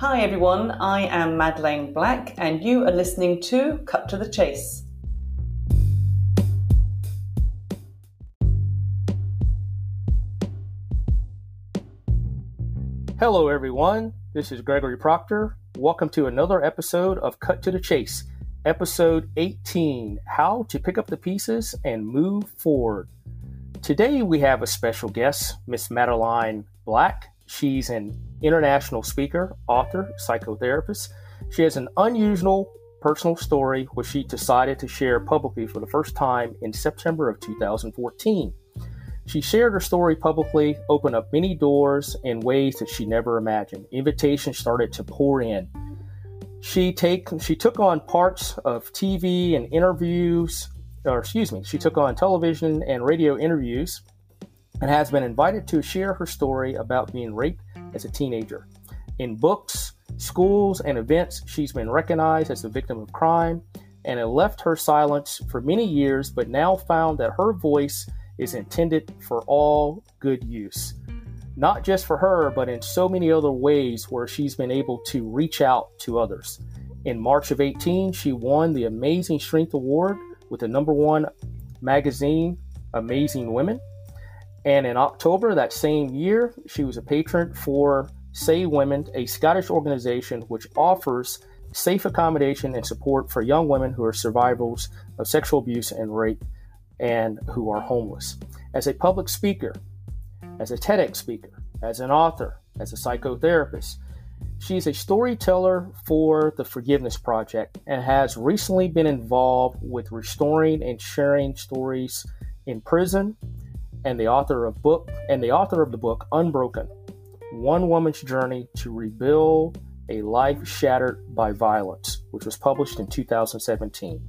Hi everyone, I am Madeleine Black, and you are listening to Cut to the Chase. Hello, everyone. This is Gregory Proctor. Welcome to another episode of Cut to the Chase, episode 18 How to Pick Up the Pieces and Move Forward. Today we have a special guest, Miss Madeleine Black. She's an international speaker, author, psychotherapist. She has an unusual personal story which she decided to share publicly for the first time in September of 2014. She shared her story publicly, opened up many doors in ways that she never imagined. Invitations started to pour in. She take she took on parts of TV and interviews or excuse me, she took on television and radio interviews and has been invited to share her story about being raped as a teenager. In books, schools, and events, she's been recognized as a victim of crime and it left her silence for many years, but now found that her voice is intended for all good use. Not just for her, but in so many other ways where she's been able to reach out to others. In March of 18, she won the Amazing Strength Award with the number one magazine, Amazing Women. And in October that same year, she was a patron for Say Women, a Scottish organization which offers safe accommodation and support for young women who are survivors of sexual abuse and rape and who are homeless. As a public speaker, as a TEDx speaker, as an author, as a psychotherapist, She's a storyteller for the Forgiveness Project and has recently been involved with restoring and sharing stories in prison and the author of book and the author of the book Unbroken: One Woman's Journey to Rebuild a Life Shattered by Violence, which was published in 2017.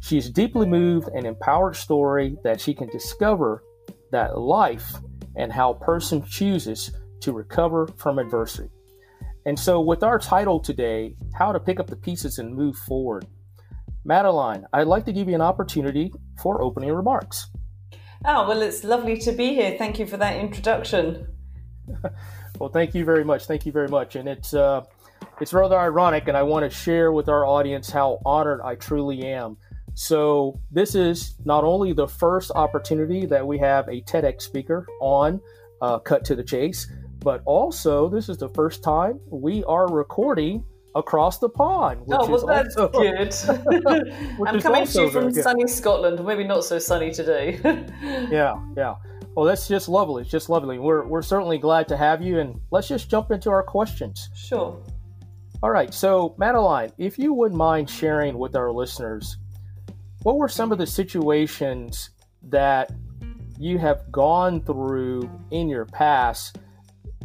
She is deeply moved and empowered story that she can discover that life and how person chooses to recover from adversity. And so, with our title today, How to Pick Up the Pieces and Move Forward, Madeleine, I'd like to give you an opportunity for opening remarks. Oh, well, it's lovely to be here. Thank you for that introduction. well, thank you very much. Thank you very much. And it's, uh, it's rather ironic, and I want to share with our audience how honored I truly am. So, this is not only the first opportunity that we have a TEDx speaker on uh, Cut to the Chase, but also this is the first time we are recording across the pond. oh, well, that's also, good. I'm coming to you from sunny Scotland, maybe not so sunny today. yeah, yeah. Well, that's just lovely. It's just lovely. We're, we're certainly glad to have you, and let's just jump into our questions. Sure. All right. So, Madeleine, if you wouldn't mind sharing with our listeners, what were some of the situations that you have gone through in your past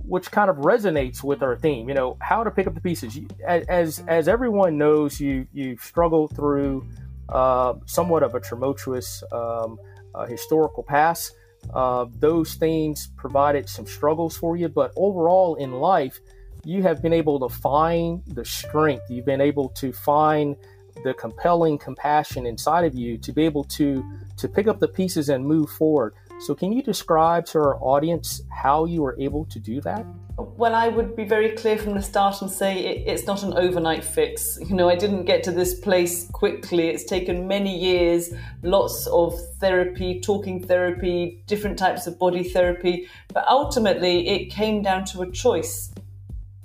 which kind of resonates with our theme. You know, how to pick up the pieces. As as everyone knows, you you struggle through uh, somewhat of a tumultuous um, uh, historical past. Uh, those things provided some struggles for you, but overall in life, you have been able to find the strength. You've been able to find the compelling compassion inside of you to be able to to pick up the pieces and move forward. So, can you describe to our audience how you were able to do that? Well, I would be very clear from the start and say it, it's not an overnight fix. You know, I didn't get to this place quickly. It's taken many years, lots of therapy, talking therapy, different types of body therapy. But ultimately, it came down to a choice.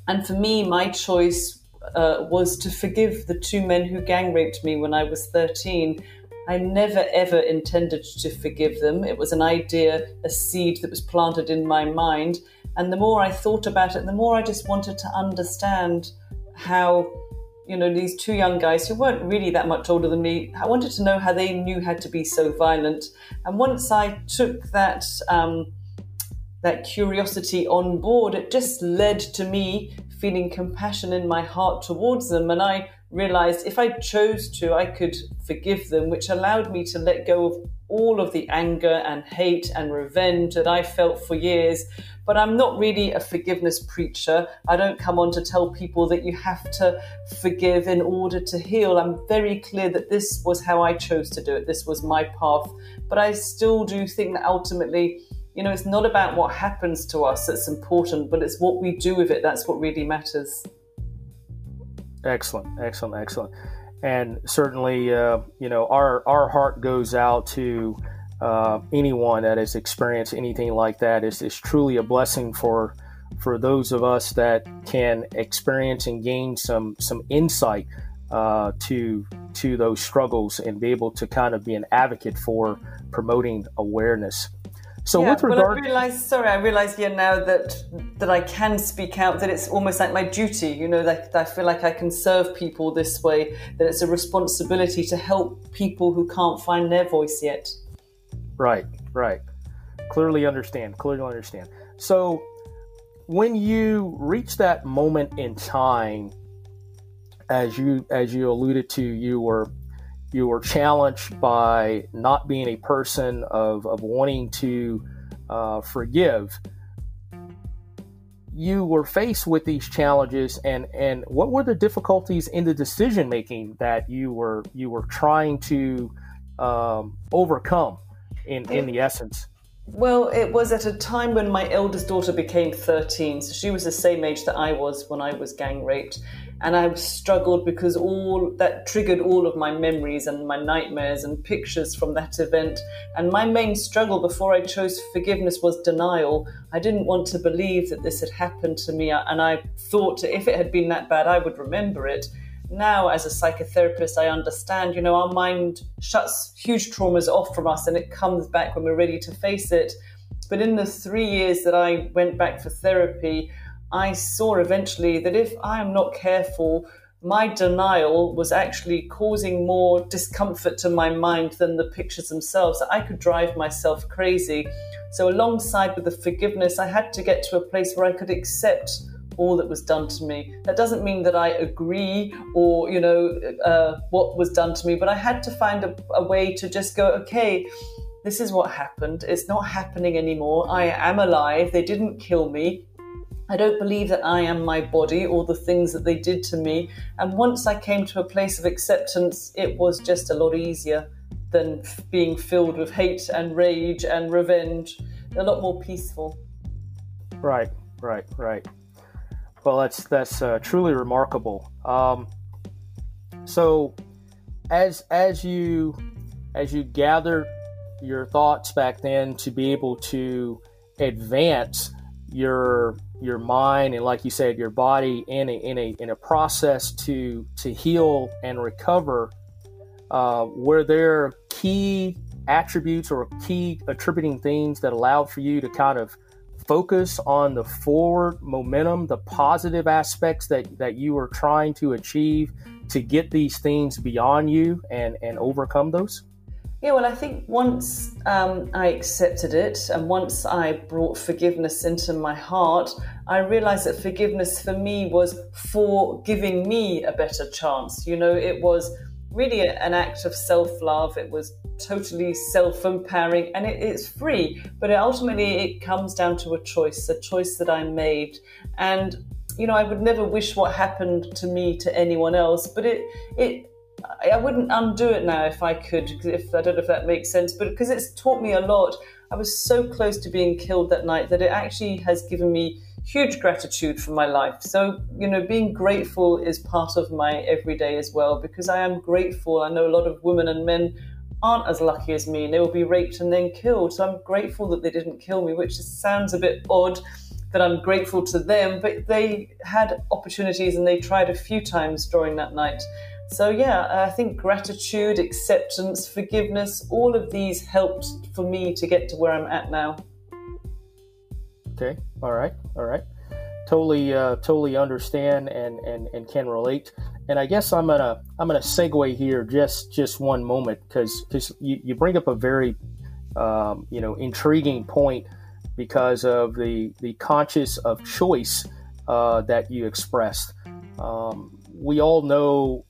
And for me, my choice uh, was to forgive the two men who gang raped me when I was 13 I never ever intended to forgive them. It was an idea, a seed that was planted in my mind. And the more I thought about it, the more I just wanted to understand how, you know, these two young guys who weren't really that much older than me, I wanted to know how they knew how to be so violent. And once I took that, um, that curiosity on board, it just led to me feeling compassion in my heart towards them. And I realized if I chose to, I could forgive them, which allowed me to let go of all of the anger and hate and revenge that I felt for years. But I'm not really a forgiveness preacher. I don't come on to tell people that you have to forgive in order to heal. I'm very clear that this was how I chose to do it, this was my path. But I still do think that ultimately, you know, it's not about what happens to us that's important, but it's what we do with it that's what really matters. Excellent, excellent, excellent. And certainly, uh, you know, our our heart goes out to uh, anyone that has experienced anything like that. It's, truly a blessing for for those of us that can experience and gain some some insight uh, to to those struggles and be able to kind of be an advocate for promoting awareness. So yeah, with regard, well, I realize, sorry, I realize here now that that I can speak out. That it's almost like my duty. You know, that, that I feel like I can serve people this way. That it's a responsibility to help people who can't find their voice yet. Right, right. Clearly understand. Clearly understand. So when you reach that moment in time, as you as you alluded to, you were you were challenged by not being a person of, of wanting to uh, forgive. You were faced with these challenges, and, and what were the difficulties in the decision making that you were you were trying to um, overcome in, in the essence? Well, it was at a time when my eldest daughter became 13. So she was the same age that I was when I was gang raped. And I struggled because all that triggered all of my memories and my nightmares and pictures from that event. And my main struggle before I chose forgiveness was denial. I didn't want to believe that this had happened to me. And I thought if it had been that bad, I would remember it now as a psychotherapist i understand you know our mind shuts huge traumas off from us and it comes back when we're ready to face it but in the three years that i went back for therapy i saw eventually that if i am not careful my denial was actually causing more discomfort to my mind than the pictures themselves. I could drive myself crazy. So, alongside with the forgiveness, I had to get to a place where I could accept all that was done to me. That doesn't mean that I agree or, you know, uh, what was done to me, but I had to find a, a way to just go, okay, this is what happened. It's not happening anymore. I am alive. They didn't kill me. I don't believe that I am my body or the things that they did to me. And once I came to a place of acceptance, it was just a lot easier than being filled with hate and rage and revenge. A lot more peaceful. Right, right, right. Well, that's that's uh, truly remarkable. Um, so, as as you as you gather your thoughts back then to be able to advance your your mind and, like you said, your body in a in a in a process to to heal and recover, uh, were there key attributes or key attributing things that allowed for you to kind of focus on the forward momentum, the positive aspects that, that you are trying to achieve to get these things beyond you and, and overcome those? Yeah, well, I think once um, I accepted it and once I brought forgiveness into my heart, I realized that forgiveness for me was for giving me a better chance. You know, it was really an act of self love. It was totally self empowering and it, it's free, but it ultimately it comes down to a choice, a choice that I made. And, you know, I would never wish what happened to me to anyone else, but it, it, I wouldn't undo it now if I could. If I don't know if that makes sense, but because it's taught me a lot. I was so close to being killed that night that it actually has given me huge gratitude for my life. So, you know, being grateful is part of my everyday as well because I am grateful. I know a lot of women and men aren't as lucky as me and they will be raped and then killed. So I'm grateful that they didn't kill me, which sounds a bit odd that I'm grateful to them, but they had opportunities and they tried a few times during that night. So, yeah, I think gratitude, acceptance, forgiveness, all of these helped for me to get to where I'm at now. Okay. All right. All right. Totally, uh, totally understand and, and, and can relate. And I guess I'm gonna I'm gonna segue here just just one moment because because you, you bring up a very um, you know intriguing point because of the the conscious of choice uh, that you expressed. Um, we all know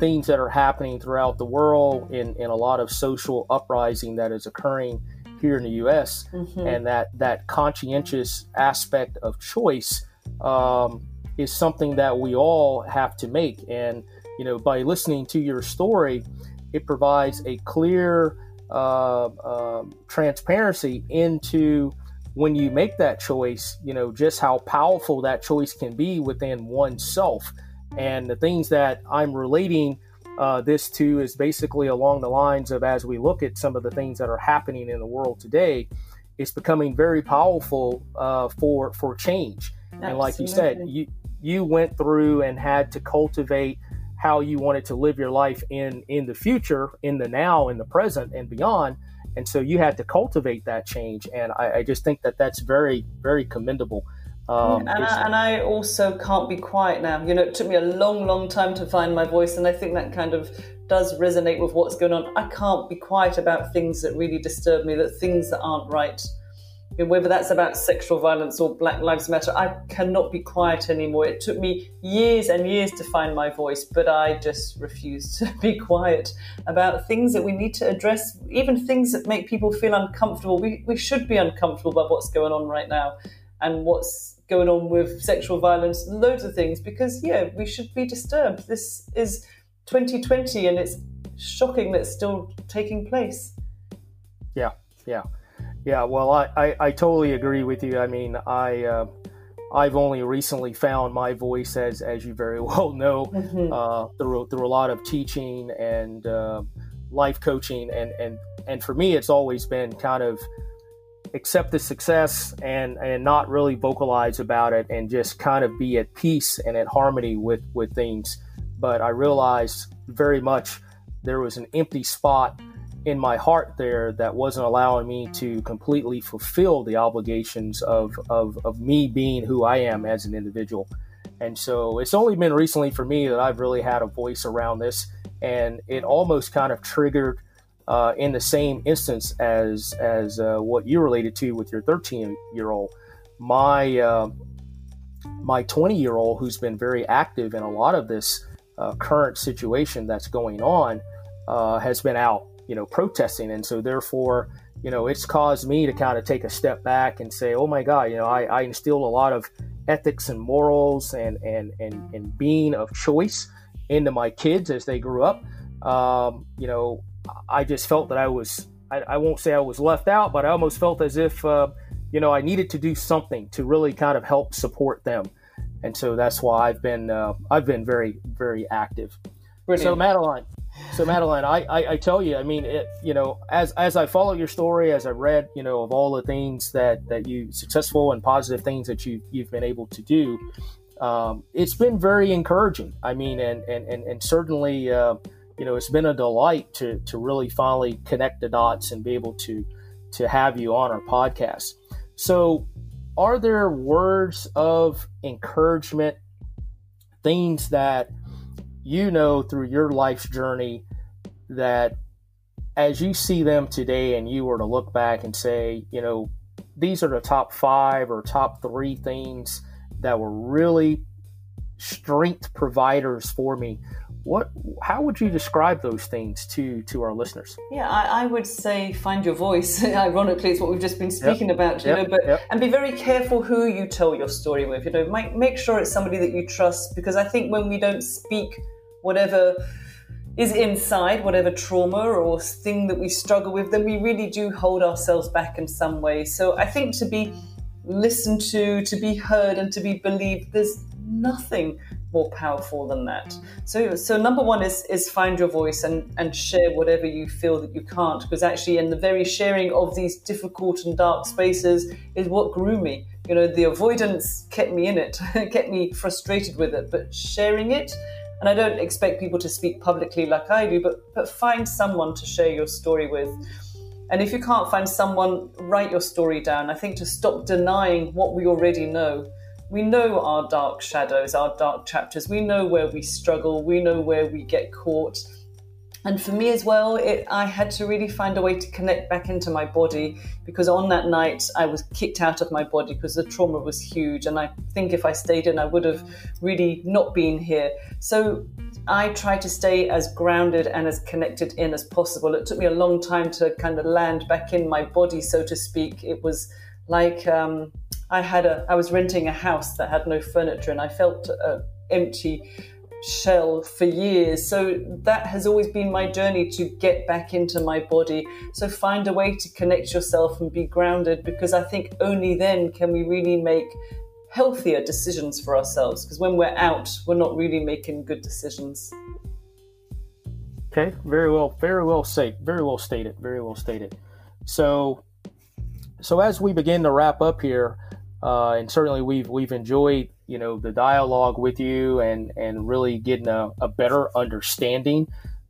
things that are happening throughout the world in, in a lot of social uprising that is occurring here in the U.S. Mm-hmm. and that that conscientious aspect of choice um, is something that we all have to make. And you know, by listening to your story, it provides a clear uh, uh, transparency into when you make that choice. You know, just how powerful that choice can be within oneself. And the things that I'm relating uh, this to is basically along the lines of as we look at some of the things that are happening in the world today, it's becoming very powerful uh, for for change. Absolutely. And like you said, you you went through and had to cultivate how you wanted to live your life in in the future, in the now, in the present, and beyond. And so you had to cultivate that change. And I, I just think that that's very very commendable. Um, and, I, and I also can't be quiet now. You know, it took me a long, long time to find my voice, and I think that kind of does resonate with what's going on. I can't be quiet about things that really disturb me, that things that aren't right. You know, whether that's about sexual violence or Black Lives Matter, I cannot be quiet anymore. It took me years and years to find my voice, but I just refuse to be quiet about things that we need to address, even things that make people feel uncomfortable. We, we should be uncomfortable by what's going on right now and what's going on with sexual violence, loads of things, because, yeah, we should be disturbed. This is 2020 and it's shocking that it's still taking place. Yeah, yeah. Yeah, well, I, I, I totally agree with you. I mean, I. Uh, I've only recently found my voice, as as you very well know, mm-hmm. uh, through through a lot of teaching and uh, life coaching, and and and for me, it's always been kind of accept the success and and not really vocalize about it and just kind of be at peace and at harmony with with things but i realized very much there was an empty spot in my heart there that wasn't allowing me to completely fulfill the obligations of, of, of me being who I am as an individual. And so it's only been recently for me that I've really had a voice around this. And it almost kind of triggered uh, in the same instance as as uh, what you related to with your 13 year old. My uh, my 20 year old, who's been very active in a lot of this uh, current situation that's going on, uh, has been out, you know, protesting, and so therefore, you know, it's caused me to kind of take a step back and say, oh my God, you know, I, I instilled a lot of ethics and morals and and and, and being of choice into my kids as they grew up. Um, you know, I just felt that I was, I, I, won't say I was left out, but I almost felt as if, uh, you know, I needed to do something to really kind of help support them. And so that's why I've been, uh, I've been very, very active. Brilliant. So Madeleine, so Madeleine, I, I, I, tell you, I mean, it, you know, as, as I follow your story, as I read, you know, of all the things that, that you successful and positive things that you, you've been able to do, um, it's been very encouraging. I mean, and, and, and, and certainly, uh, you know, it's been a delight to to really finally connect the dots and be able to to have you on our podcast. So, are there words of encouragement, things that you know through your life's journey that as you see them today and you were to look back and say, you know, these are the top five or top three things that were really strength providers for me what how would you describe those things to to our listeners yeah i, I would say find your voice ironically it's what we've just been speaking yep. about you yep. know but yep. and be very careful who you tell your story with you know make, make sure it's somebody that you trust because i think when we don't speak whatever is inside whatever trauma or thing that we struggle with then we really do hold ourselves back in some way so i think to be listened to to be heard and to be believed there's nothing more powerful than that. So, so number one is is find your voice and and share whatever you feel that you can't, because actually, in the very sharing of these difficult and dark spaces is what grew me. You know, the avoidance kept me in it, kept me frustrated with it, but sharing it. And I don't expect people to speak publicly like I do, but but find someone to share your story with. And if you can't find someone, write your story down. I think to stop denying what we already know we know our dark shadows, our dark chapters. We know where we struggle. We know where we get caught. And for me as well, it, I had to really find a way to connect back into my body because on that night I was kicked out of my body because the trauma was huge. And I think if I stayed in, I would have really not been here. So I try to stay as grounded and as connected in as possible. It took me a long time to kind of land back in my body, so to speak. It was like, um, I had a I was renting a house that had no furniture and I felt an empty shell for years. So that has always been my journey to get back into my body. So find a way to connect yourself and be grounded because I think only then can we really make healthier decisions for ourselves because when we're out, we're not really making good decisions. Okay, very well, very well said, very well stated, very well stated. So, so as we begin to wrap up here, uh, and certainly we've we've enjoyed you know the dialogue with you and and really getting a, a better understanding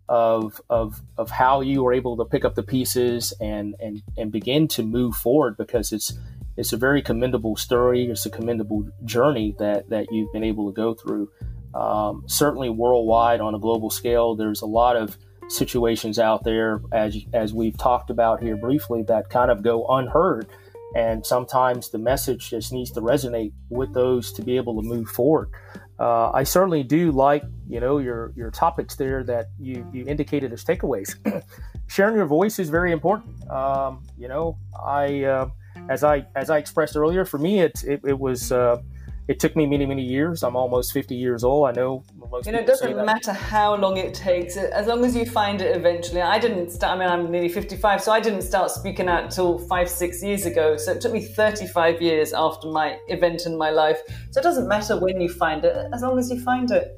of of of how you were able to pick up the pieces and and and begin to move forward because it's it's a very commendable story. It's a commendable journey that that you've been able to go through. Um, certainly worldwide on a global scale, there's a lot of situations out there as as we've talked about here briefly that kind of go unheard and sometimes the message just needs to resonate with those to be able to move forward. Uh, I certainly do like, you know, your your topics there that you you indicated as takeaways. Sharing your voice is very important. Um, you know, I uh, as I as I expressed earlier, for me, it it, it was. Uh, it took me many many years. I'm almost 50 years old. I know most you know it doesn't matter how long it takes. As long as you find it eventually. I didn't start i mean i'm nearly 55 so i didn't start speaking out till five six years ago. So it took me 35 years after my event in my life. So it doesn't matter when you find it as long as you find it.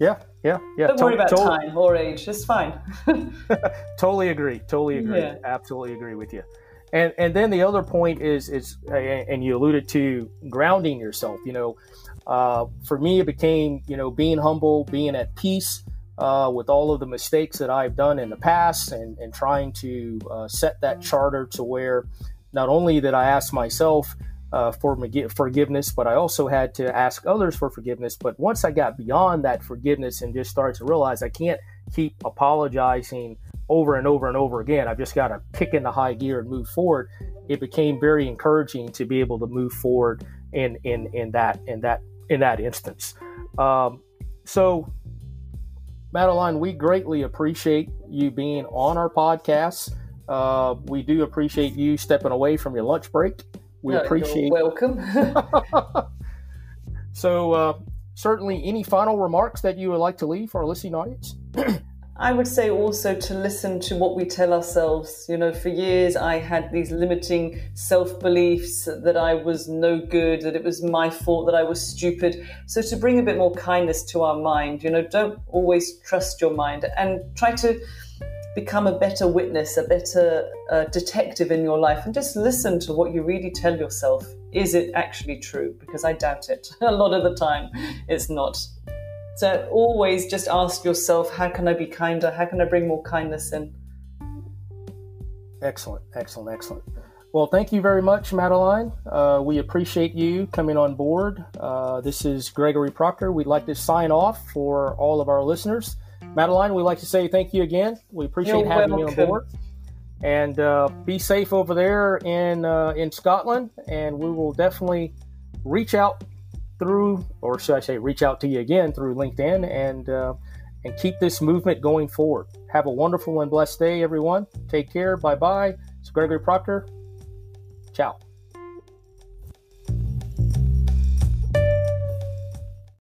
Yeah yeah yeah. Don't worry about totally. time or age. It's fine. Totally agree totally agree. Yeah. absolutely agree with you and and then the other point is is and you alluded to grounding yourself you know uh, for me it became you know being humble being at peace uh, with all of the mistakes that I've done in the past and, and trying to uh, set that charter to where not only did I ask myself uh, for forgiveness, but I also had to ask others for forgiveness. But once I got beyond that forgiveness and just started to realize I can't keep apologizing over and over and over again. I've just got to kick into high gear and move forward. It became very encouraging to be able to move forward in in in that in that in that instance. Um, so, Madeleine, we greatly appreciate you being on our podcast. Uh, we do appreciate you stepping away from your lunch break. We no, appreciate welcome. so, uh, certainly, any final remarks that you would like to leave for our listening audience? I would say also to listen to what we tell ourselves. You know, for years I had these limiting self beliefs that I was no good, that it was my fault, that I was stupid. So to bring a bit more kindness to our mind, you know, don't always trust your mind and try to become a better witness, a better uh, detective in your life, and just listen to what you really tell yourself. Is it actually true? Because I doubt it. a lot of the time, it's not. So always just ask yourself, how can I be kinder? How can I bring more kindness in? Excellent, excellent, excellent. Well, thank you very much, Madeleine. Uh, we appreciate you coming on board. Uh, this is Gregory Proctor. We'd like to sign off for all of our listeners. Madeleine, we'd like to say thank you again. We appreciate You're having welcome. you on board. And uh, be safe over there in uh, in Scotland. And we will definitely reach out through, or should I say, reach out to you again through LinkedIn and uh, and keep this movement going forward. Have a wonderful and blessed day, everyone. Take care. Bye bye. It's Gregory Proctor. Ciao.